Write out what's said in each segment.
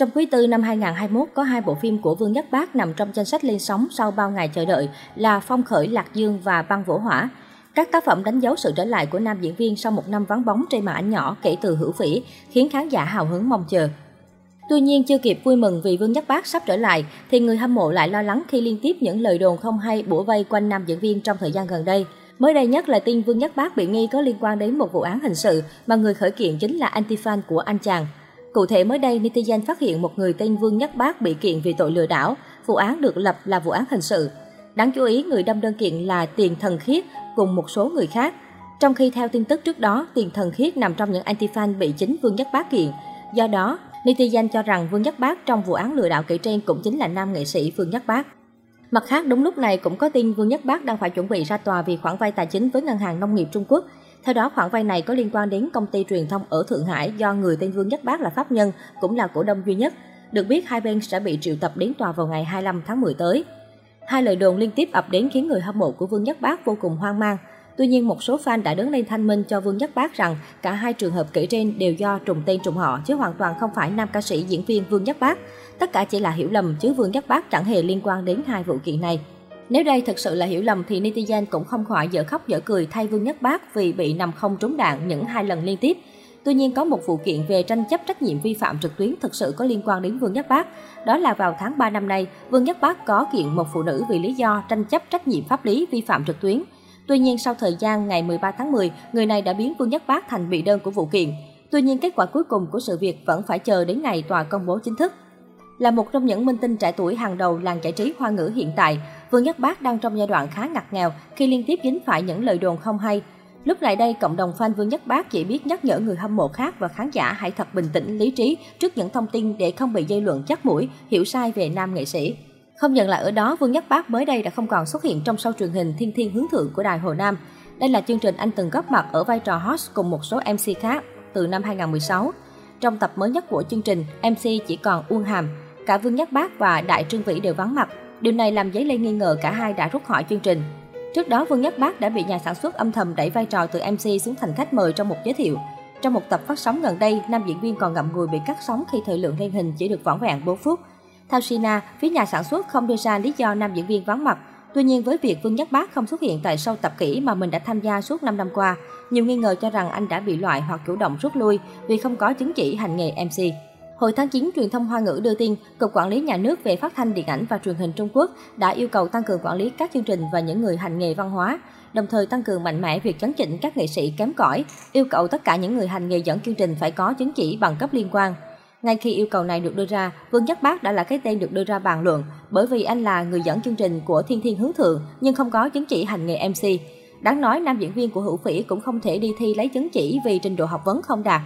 Trong quý tư năm 2021, có hai bộ phim của Vương Nhất Bác nằm trong danh sách lên sóng sau bao ngày chờ đợi là Phong khởi Lạc Dương và Băng Vỗ Hỏa. Các tác phẩm đánh dấu sự trở lại của nam diễn viên sau một năm vắng bóng trên màn ảnh nhỏ kể từ hữu phỉ, khiến khán giả hào hứng mong chờ. Tuy nhiên, chưa kịp vui mừng vì Vương Nhất Bác sắp trở lại, thì người hâm mộ lại lo lắng khi liên tiếp những lời đồn không hay bủa vây quanh nam diễn viên trong thời gian gần đây. Mới đây nhất là tin Vương Nhất Bác bị nghi có liên quan đến một vụ án hình sự mà người khởi kiện chính là anti-fan của anh chàng. Cụ thể mới đây, netizen phát hiện một người tên Vương Nhất Bác bị kiện vì tội lừa đảo. Vụ án được lập là vụ án hình sự. Đáng chú ý, người đâm đơn kiện là Tiền Thần Khiết cùng một số người khác. Trong khi theo tin tức trước đó, Tiền Thần Khiết nằm trong những anti-fan bị chính Vương Nhất Bác kiện. Do đó, netizen cho rằng Vương Nhất Bác trong vụ án lừa đảo kể trên cũng chính là nam nghệ sĩ Vương Nhất Bác. Mặt khác, đúng lúc này cũng có tin Vương Nhất Bác đang phải chuẩn bị ra tòa vì khoản vay tài chính với Ngân hàng Nông nghiệp Trung Quốc. Theo đó, khoản vay này có liên quan đến công ty truyền thông ở Thượng Hải do người tên Vương Nhất Bác là pháp nhân, cũng là cổ đông duy nhất. Được biết, hai bên sẽ bị triệu tập đến tòa vào ngày 25 tháng 10 tới. Hai lời đồn liên tiếp ập đến khiến người hâm mộ của Vương Nhất Bác vô cùng hoang mang. Tuy nhiên, một số fan đã đứng lên thanh minh cho Vương Nhất Bác rằng cả hai trường hợp kể trên đều do trùng tên trùng họ chứ hoàn toàn không phải nam ca sĩ diễn viên Vương Nhất Bác. Tất cả chỉ là hiểu lầm chứ Vương Nhất Bác chẳng hề liên quan đến hai vụ kiện này. Nếu đây thực sự là hiểu lầm thì netizen cũng không khỏi dở khóc dở cười thay Vương Nhất Bác vì bị nằm không trúng đạn những hai lần liên tiếp. Tuy nhiên có một vụ kiện về tranh chấp trách nhiệm vi phạm trực tuyến thực sự có liên quan đến Vương Nhất Bác. Đó là vào tháng 3 năm nay, Vương Nhất Bác có kiện một phụ nữ vì lý do tranh chấp trách nhiệm pháp lý vi phạm trực tuyến. Tuy nhiên sau thời gian ngày 13 tháng 10, người này đã biến Vương Nhất Bác thành bị đơn của vụ kiện. Tuy nhiên kết quả cuối cùng của sự việc vẫn phải chờ đến ngày tòa công bố chính thức. Là một trong những minh tinh trẻ tuổi hàng đầu làng giải trí hoa ngữ hiện tại, Vương Nhất Bác đang trong giai đoạn khá ngặt nghèo khi liên tiếp dính phải những lời đồn không hay. Lúc này đây, cộng đồng fan Vương Nhất Bác chỉ biết nhắc nhở người hâm mộ khác và khán giả hãy thật bình tĩnh, lý trí trước những thông tin để không bị dây luận chắc mũi, hiểu sai về nam nghệ sĩ. Không nhận lại ở đó, Vương Nhất Bác mới đây đã không còn xuất hiện trong show truyền hình Thiên Thiên Hướng Thượng của Đài Hồ Nam. Đây là chương trình anh từng góp mặt ở vai trò host cùng một số MC khác từ năm 2016. Trong tập mới nhất của chương trình, MC chỉ còn Uông Hàm, cả Vương Nhất Bác và Đại Trương Vĩ đều vắng mặt. Điều này làm dấy lên nghi ngờ cả hai đã rút khỏi chương trình. Trước đó, Vương Nhất Bác đã bị nhà sản xuất âm thầm đẩy vai trò từ MC xuống thành khách mời trong một giới thiệu. Trong một tập phát sóng gần đây, nam diễn viên còn ngậm ngùi bị cắt sóng khi thời lượng lên hình chỉ được vỏn vẹn 4 phút. Theo Sina, phía nhà sản xuất không đưa ra lý do nam diễn viên vắng mặt. Tuy nhiên với việc Vương Nhất Bác không xuất hiện tại sâu tập kỹ mà mình đã tham gia suốt 5 năm qua, nhiều nghi ngờ cho rằng anh đã bị loại hoặc chủ động rút lui vì không có chứng chỉ hành nghề MC. Hồi tháng 9, truyền thông Hoa ngữ đưa tin, Cục Quản lý Nhà nước về Phát thanh Điện ảnh và Truyền hình Trung Quốc đã yêu cầu tăng cường quản lý các chương trình và những người hành nghề văn hóa, đồng thời tăng cường mạnh mẽ việc chấn chỉnh các nghệ sĩ kém cỏi, yêu cầu tất cả những người hành nghề dẫn chương trình phải có chứng chỉ bằng cấp liên quan. Ngay khi yêu cầu này được đưa ra, Vương Nhất Bác đã là cái tên được đưa ra bàn luận, bởi vì anh là người dẫn chương trình của Thiên Thiên Hướng Thượng nhưng không có chứng chỉ hành nghề MC. Đáng nói, nam diễn viên của Hữu Phỉ cũng không thể đi thi lấy chứng chỉ vì trình độ học vấn không đạt.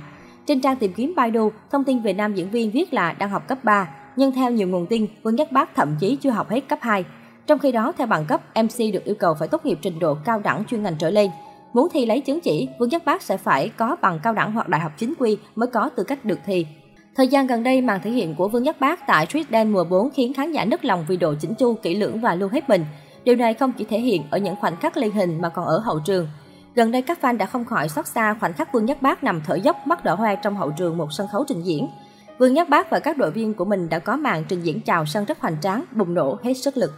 Trên trang tìm kiếm Baidu, thông tin về nam diễn viên viết là đang học cấp 3, nhưng theo nhiều nguồn tin, Vương Nhất Bác thậm chí chưa học hết cấp 2. Trong khi đó, theo bằng cấp, MC được yêu cầu phải tốt nghiệp trình độ cao đẳng chuyên ngành trở lên. Muốn thi lấy chứng chỉ, Vương Nhất Bác sẽ phải có bằng cao đẳng hoặc đại học chính quy mới có tư cách được thi. Thời gian gần đây, màn thể hiện của Vương Nhất Bác tại Street Dance mùa 4 khiến khán giả nức lòng vì độ chỉnh chu, kỹ lưỡng và luôn hết mình. Điều này không chỉ thể hiện ở những khoảnh khắc lên hình mà còn ở hậu trường. Gần đây các fan đã không khỏi xót xa khoảnh khắc Vương Nhất Bác nằm thở dốc mắt đỏ hoe trong hậu trường một sân khấu trình diễn. Vương Nhất Bác và các đội viên của mình đã có màn trình diễn chào sân rất hoành tráng, bùng nổ hết sức lực.